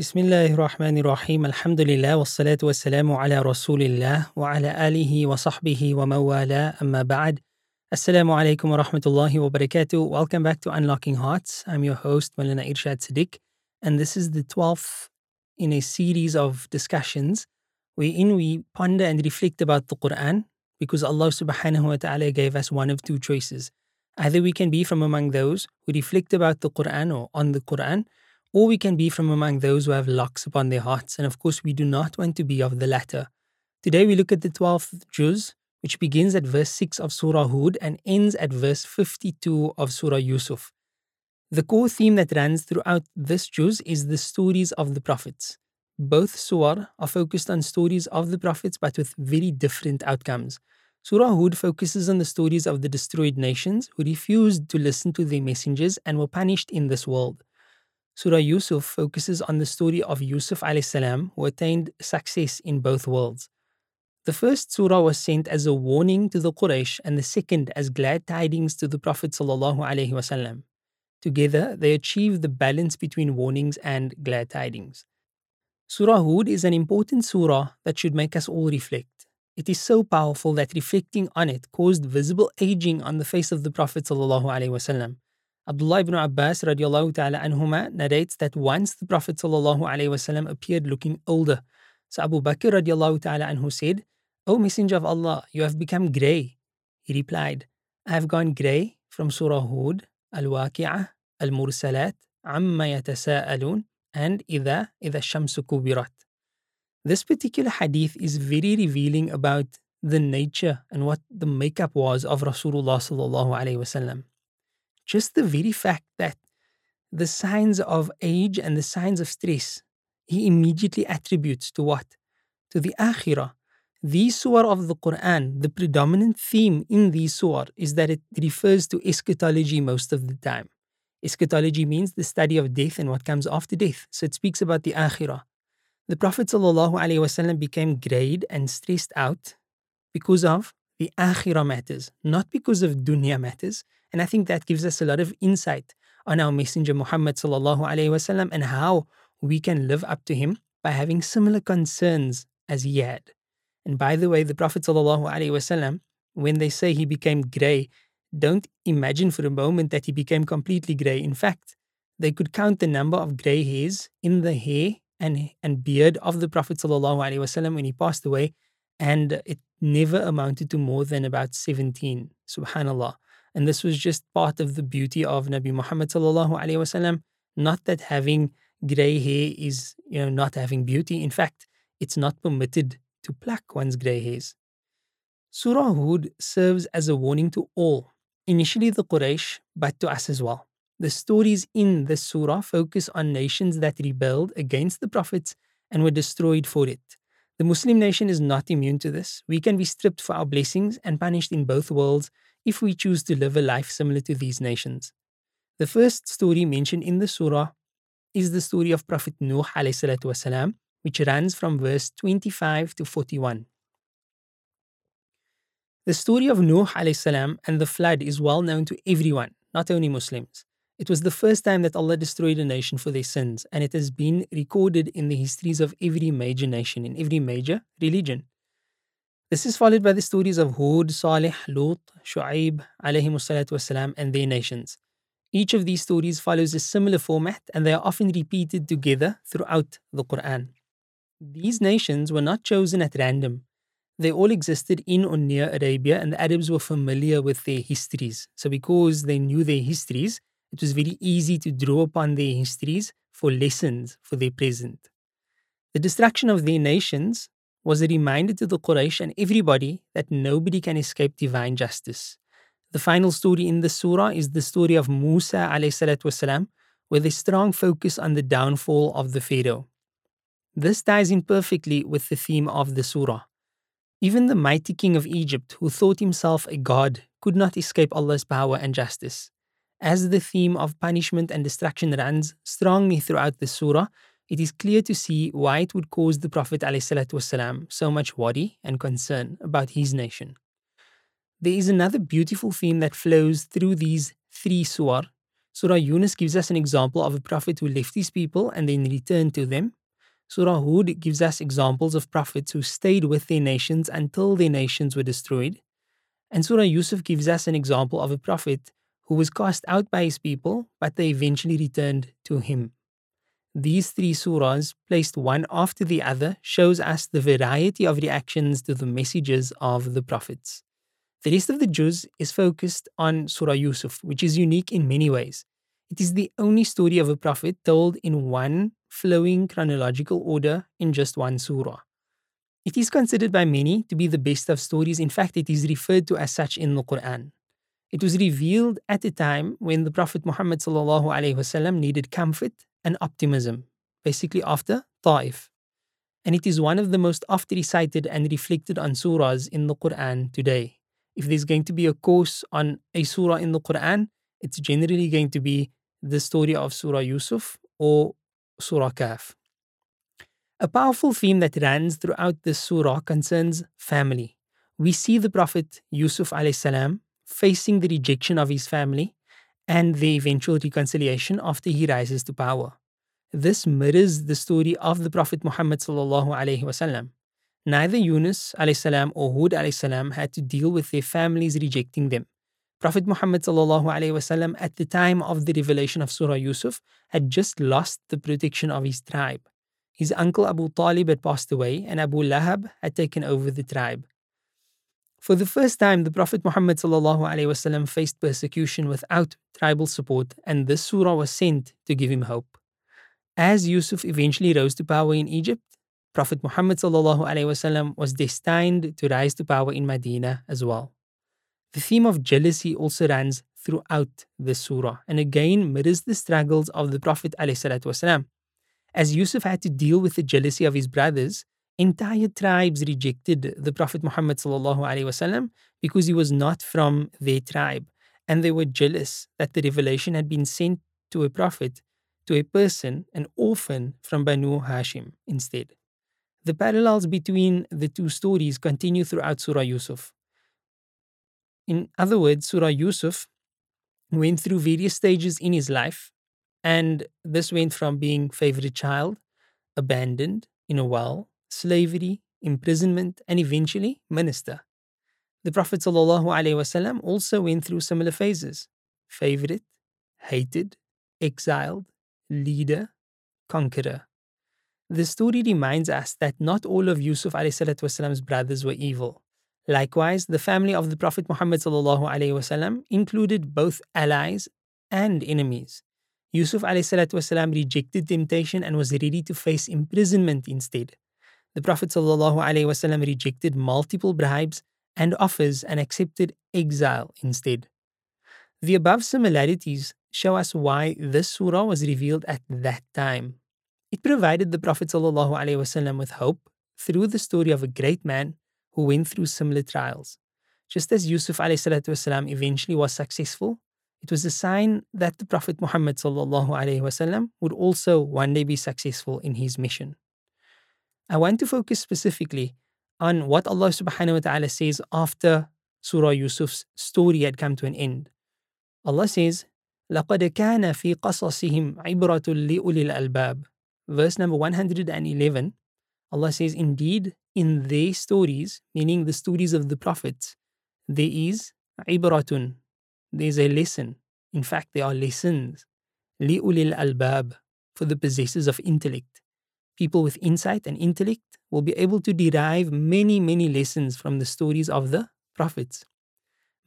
بسم الله الرحمن الرحيم الحمد لله والصلاة والسلام على رسول الله وعلى آله وصحبه ومن والاه أما بعد alaikum wa rahmatullahi wa barakatuh. Welcome back to Unlocking Hearts. I'm your host, Malina Irshad Siddiq, and this is the 12th in a series of discussions wherein we ponder and reflect about the Quran because Allah subhanahu wa ta'ala gave us one of two choices. Either we can be from among those who reflect about the Quran or on the Quran, or we can be from among those who have locks upon their hearts. And of course, we do not want to be of the latter. Today we look at the 12th juz, which begins at verse 6 of Surah Hud and ends at verse 52 of Surah Yusuf. The core theme that runs throughout this juz is the stories of the prophets. Both surah are focused on stories of the prophets but with very different outcomes. Surah Hud focuses on the stories of the destroyed nations who refused to listen to their messengers and were punished in this world. Surah Yusuf focuses on the story of Yusuf salam who attained success in both worlds. The first surah was sent as a warning to the Quraysh and the second as glad tidings to the Prophet ﷺ. Together, they achieve the balance between warnings and glad tidings. Surah Hud is an important surah that should make us all reflect. It is so powerful that reflecting on it caused visible aging on the face of the Prophet ﷺ. Abdullah ibn Abbas ta'ala anhuma narrates that once the Prophet ﷺ appeared looking older. So Abu Bakr ta'ala anhu said, O Messenger of Allah, you have become grey. He replied, I have gone grey from Surah Hud, Al-Waqi'ah, Al-Mursalat, Amma yatasa'alun, and Ida, Ida Shamsu Kuwwirat. This particular hadith is very revealing about the nature and what the makeup was of Rasulullah sallallahu. Just the very fact that the signs of age and the signs of stress, he immediately attributes to what? To the akhirah, these surah of the Quran, the predominant theme in these surah is that it refers to eschatology most of the time. Eschatology means the study of death and what comes after death. So it speaks about the akhirah. The Prophet ﷺ became grayed and stressed out because of the akhirah matters, not because of dunya matters. And I think that gives us a lot of insight on our messenger Muhammad sallallahu alaihi wasallam and how we can live up to him by having similar concerns as he had. And by the way, the Prophet sallallahu alaihi wasallam, when they say he became grey, don't imagine for a moment that he became completely grey. In fact, they could count the number of grey hairs in the hair and, and beard of the Prophet وسلم, when he passed away, and it never amounted to more than about 17. Subhanallah. And this was just part of the beauty of Nabi Muhammad ﷺ. Not that having grey hair is, you know, not having beauty. In fact, it's not permitted to pluck one's grey hairs. Surah Hud serves as a warning to all, initially the Quraysh, but to us as well. The stories in this surah focus on nations that rebelled against the prophets and were destroyed for it. The Muslim nation is not immune to this. We can be stripped for our blessings and punished in both worlds if we choose to live a life similar to these nations. The first story mentioned in the surah is the story of Prophet Nuh والسلام, which runs from verse 25 to 41. The story of Nuh salam and the flood is well known to everyone, not only Muslims. It was the first time that Allah destroyed a nation for their sins, and it has been recorded in the histories of every major nation, in every major religion. This is followed by the stories of Hud, Salih, Lut, Shu'aib, والسلام, and their nations. Each of these stories follows a similar format and they are often repeated together throughout the Quran. These nations were not chosen at random. They all existed in or near Arabia, and the Arabs were familiar with their histories. So, because they knew their histories, it was very easy to draw upon their histories for lessons for their present. The destruction of their nations was a reminder to the Quraysh and everybody that nobody can escape divine justice. The final story in the surah is the story of Musa والسلام, with a strong focus on the downfall of the Pharaoh. This ties in perfectly with the theme of the surah. Even the mighty king of Egypt, who thought himself a god, could not escape Allah's power and justice. As the theme of punishment and destruction runs strongly throughout the surah, it is clear to see why it would cause the Prophet ﷺ so much worry and concern about his nation. There is another beautiful theme that flows through these three surah, Surah Yunus gives us an example of a prophet who left his people and then returned to them. Surah Hud gives us examples of prophets who stayed with their nations until their nations were destroyed. And Surah Yusuf gives us an example of a prophet who was cast out by his people, but they eventually returned to him. These three surahs, placed one after the other, shows us the variety of reactions to the messages of the prophets. The rest of the juz is focused on Surah Yusuf, which is unique in many ways. It is the only story of a prophet told in one flowing chronological order in just one surah. It is considered by many to be the best of stories. In fact, it is referred to as such in the Quran. It was revealed at a time when the Prophet Muhammad needed comfort and optimism, basically after Ta'if. And it is one of the most oft recited and reflected on surahs in the Quran today if there's going to be a course on a surah in the Quran, it's generally going to be the story of Surah Yusuf or Surah Kahf. A powerful theme that runs throughout this surah concerns family. We see the Prophet Yusuf facing the rejection of his family and the eventual reconciliation after he rises to power. This mirrors the story of the Prophet Muhammad. Neither Yunus salam or Hud salam had to deal with their families rejecting them. Prophet Muhammad at the time of the revelation of Surah Yusuf had just lost the protection of his tribe. His uncle Abu Talib had passed away and Abu Lahab had taken over the tribe. For the first time, the Prophet Muhammad wasallam faced persecution without tribal support, and this surah was sent to give him hope. As Yusuf eventually rose to power in Egypt, Prophet Muhammad wasallam was destined to rise to power in Medina as well. The theme of jealousy also runs throughout the surah and again mirrors the struggles of the Prophet wasallam. As Yusuf had to deal with the jealousy of his brothers, entire tribes rejected the Prophet Muhammad because he was not from their tribe and they were jealous that the revelation had been sent to a prophet, to a person, an orphan from Banu Hashim instead. The parallels between the two stories continue throughout Surah Yusuf. In other words, Surah Yusuf went through various stages in his life, and this went from being favorite child, abandoned in a well, slavery, imprisonment, and eventually minister. The Prophet ﷺ also went through similar phases favorite, hated, exiled, leader, conqueror. The story reminds us that not all of Yusuf والسلام's brothers were evil. Likewise, the family of the Prophet Muhammad وسلم, included both allies and enemies. Yusuf والسلام, rejected temptation and was ready to face imprisonment instead. The Prophet وسلم, rejected multiple bribes and offers and accepted exile instead. The above similarities show us why this surah was revealed at that time. It provided the Prophet ﷺ with hope through the story of a great man who went through similar trials. Just as Yusuf ﷺ eventually was successful, it was a sign that the Prophet Muhammad ﷺ would also one day be successful in his mission. I want to focus specifically on what Allah subhanahu wa ta'ala says after Surah Yusuf's story had come to an end. Allah says, لقد كان في قصصهم عبرة لأولي الألباب verse number 111, Allah says, Indeed, in their stories, meaning the stories of the prophets, there is ibratun, there's a lesson. In fact, there are lessons. Li'ulil albab, for the possessors of intellect. People with insight and intellect will be able to derive many, many lessons from the stories of the prophets.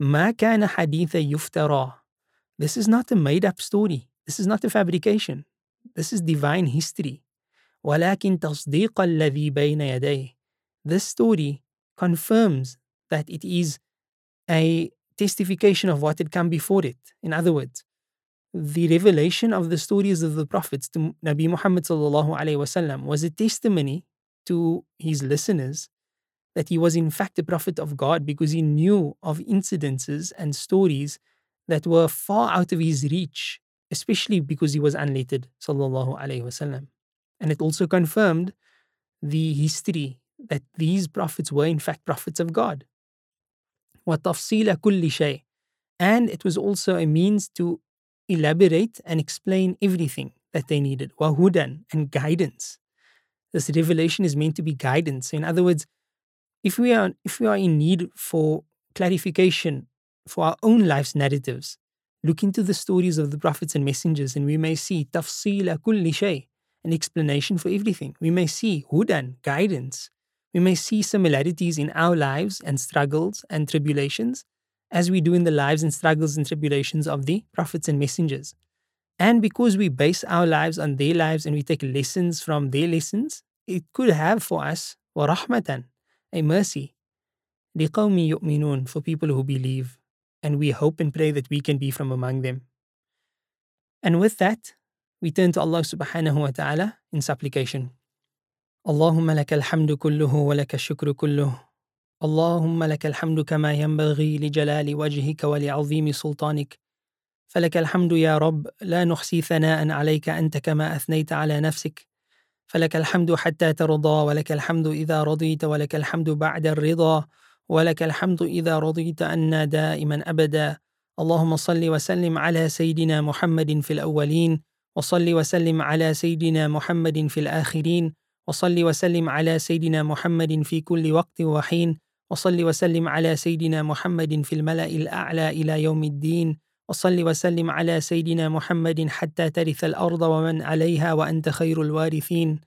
ما كان حديث يفترى. This is not a made up story. This is not a fabrication. This is divine history. ولكن تصديق الذي بين يديه. This story confirms that it is a testification of what had come before it. In other words, the revelation of the stories of the prophets to Nabi Muhammad wasallam was a testimony to his listeners that he was in fact a prophet of God because he knew of incidences and stories that were far out of his reach especially because he was unlettered, sallallahu alaihi wasallam. And it also confirmed the history that these prophets were in fact prophets of God. وَتَفْصِيلَ كُلِّ شَيْءٍ And it was also a means to elaborate and explain everything that they needed. Wahudan and guidance. This revelation is meant to be guidance. In other words, if we are if we are in need for clarification for our own life's narratives, look into the stories of the prophets and messengers, and we may see tafsila kulli shay, an explanation for everything. We may see hudan, guidance. We may see similarities in our lives and struggles and tribulations, as we do in the lives and struggles and tribulations of the prophets and messengers. And because we base our lives on their lives and we take lessons from their lessons, it could have for us rahmatan, a mercy لِقَوْمِ يُؤْمِنُونَ for people who believe, and we hope and pray that we can be from among them. And with that, we turn to Allah subhanahu wa ta'ala in supplication. اللهم لك الحمد كله ولك الشكر كله اللهم لك الحمد كما ينبغي لجلال وجهك ولعظيم سلطانك. فلك الحمد يا رب لا نحصي ثناء عليك أنت كما أثنيت على نفسك. فلك الحمد حتى ترضى ولك الحمد إذا رضيت ولك الحمد بعد الرضا ولك الحمد إذا رضيت عنا دائما أبدا. اللهم صل وسلم على سيدنا محمد في الأولين وصل وسلم على سيدنا محمد في الآخرين وصل وسلم على سيدنا محمد في كل وقت وحين. وصل وسلم على سيدنا محمد في الملأ الأعلى إلى يوم الدين. وصل وسلم على سيدنا محمد حتى ترث الأرض ومن عليها وأنت خير الوارثين.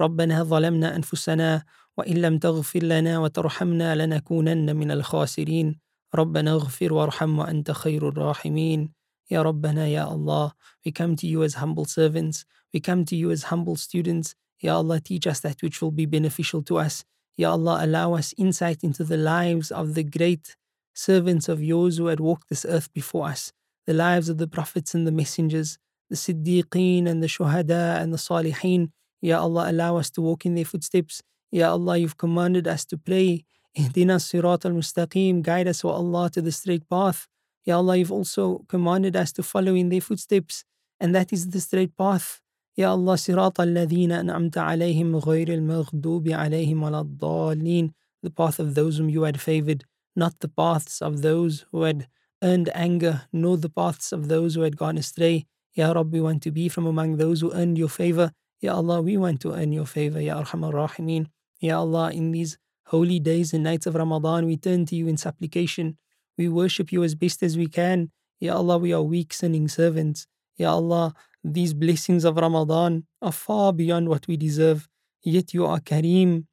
ربنا ظلمنا أنفسنا وإن لم تغفر لنا وترحمنا لنكونن من الخاسرين. ربنا اغفر وارحم وأنت خير الراحمين. يا ربنا يا Allah we come to you as humble servants. We come to you as humble students. Ya Allah teach us that which will be beneficial to us. Ya Allah allow us insight into the lives of the great servants of yours who had walked this earth before us the lives of the prophets and the messengers the siddiqeen and the shuhada and the salihin Ya Allah allow us to walk in their footsteps Ya Allah, you've commanded us to pray. Ihdina sirat al-mustaqim, guide us, O Allah, to the straight path. Ya Allah, you've also commanded us to follow in their footsteps, and that is the straight path. Ya Allah, sirat al-ladhina an'amta alayhim ghayr al-maghdubi alayhim waladdallin, the path of those whom you had favored, not the paths of those who had earned anger, nor the paths of those who had gone astray. Ya Rabbi, we want to be from among those who earned your favor. Ya Allah, we want to earn your favor, Ya Arhamar Rahimeen. Ya Allah, in these holy days and nights of Ramadan, we turn to you in supplication. We worship you as best as we can. Ya Allah, we are weak, sinning servants. Ya Allah, these blessings of Ramadan are far beyond what we deserve. Yet you are Kareem.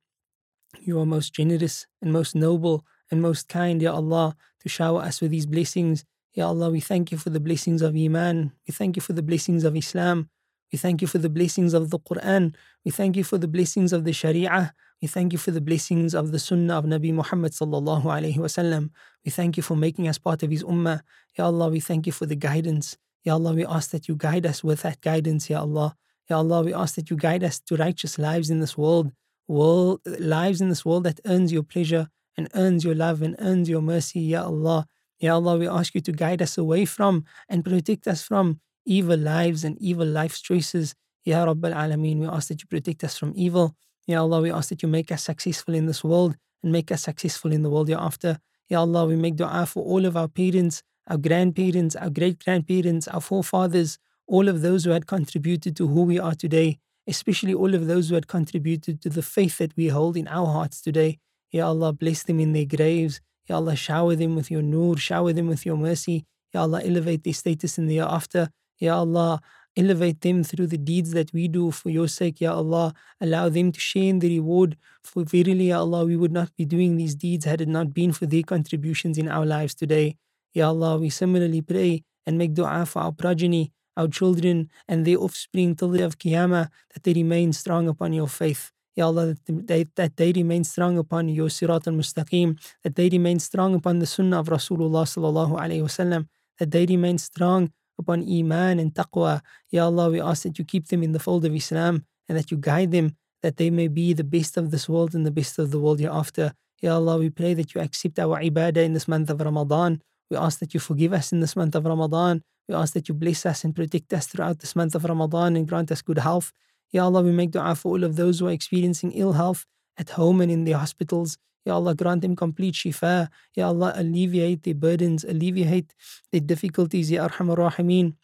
You are most generous and most noble and most kind, Ya Allah, to shower us with these blessings. Ya Allah, we thank you for the blessings of Iman. We thank you for the blessings of Islam. We thank you for the blessings of the Quran. We thank you for the blessings of the Sharia. We thank you for the blessings of the Sunnah of Nabi Muhammad sallallahu alaihi wasallam. We thank you for making us part of His Ummah. Ya Allah, we thank you for the guidance. Ya Allah, we ask that you guide us with that guidance, Ya Allah. Ya Allah, we ask that you guide us to righteous lives in this world, world lives in this world that earns your pleasure and earns your love and earns your mercy, Ya Allah. Ya Allah, we ask you to guide us away from and protect us from evil lives and evil life choices. Ya Rabbal Alameen, we ask that you protect us from evil. Ya Allah, we ask that you make us successful in this world and make us successful in the world hereafter. Ya Allah, we make dua for all of our parents, our grandparents, our great grandparents, our forefathers, all of those who had contributed to who we are today, especially all of those who had contributed to the faith that we hold in our hearts today. Ya Allah, bless them in their graves. Ya Allah, shower them with your nur, shower them with your mercy. Ya Allah, elevate their status in the hereafter. Ya Allah, elevate them through the deeds that we do for your sake, Ya Allah. Allow them to share in the reward. For verily, Ya Allah, we would not be doing these deeds had it not been for their contributions in our lives today. Ya Allah, we similarly pray and make dua for our progeny, our children, and their offspring till the day of Qiyamah, that they remain strong upon your faith. Ya Allah, that they, that they remain strong upon your Sirat al Mustaqim, that they remain strong upon the Sunnah of Rasulullah sallallahu alayhi wasallam, that they remain strong upon Iman and Taqwa. Ya Allah, we ask that you keep them in the fold of Islam and that you guide them, that they may be the best of this world and the best of the world hereafter. Ya Allah, we pray that you accept our ibadah in this month of Ramadan. We ask that you forgive us in this month of Ramadan. We ask that you bless us and protect us throughout this month of Ramadan and grant us good health. Ya Allah, we make dua for all of those who are experiencing ill health at home and in the hospitals. Ya Allah, grant them complete shifa. Ya Allah, alleviate their burdens, alleviate their difficulties, Ya Arhamar Rahimeen.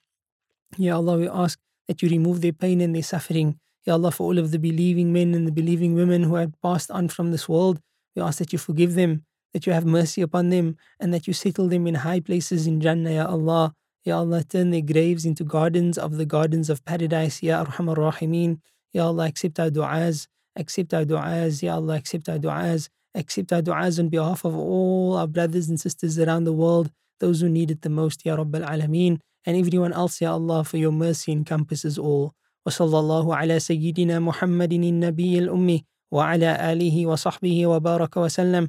Ya Allah, we ask that you remove their pain and their suffering. Ya Allah, for all of the believing men and the believing women who have passed on from this world, we ask that you forgive them, that you have mercy upon them, and that you settle them in high places in Jannah, Ya Allah. Ya Allah, turn their graves into gardens of the gardens of paradise, Ya Arhamar Rahimeen. Ya Allah, accept our du'as, accept our du'as, Ya Allah, accept our du'as, accept our du'as on behalf of all our brothers and sisters around the world, those who need it the most, Ya Rabbal Alameen, and everyone else, Ya Allah, for your mercy encompasses all. وصلى الله على سيدنا محمد النبي الأمي وعلى آله وصحبه وبارك وسلم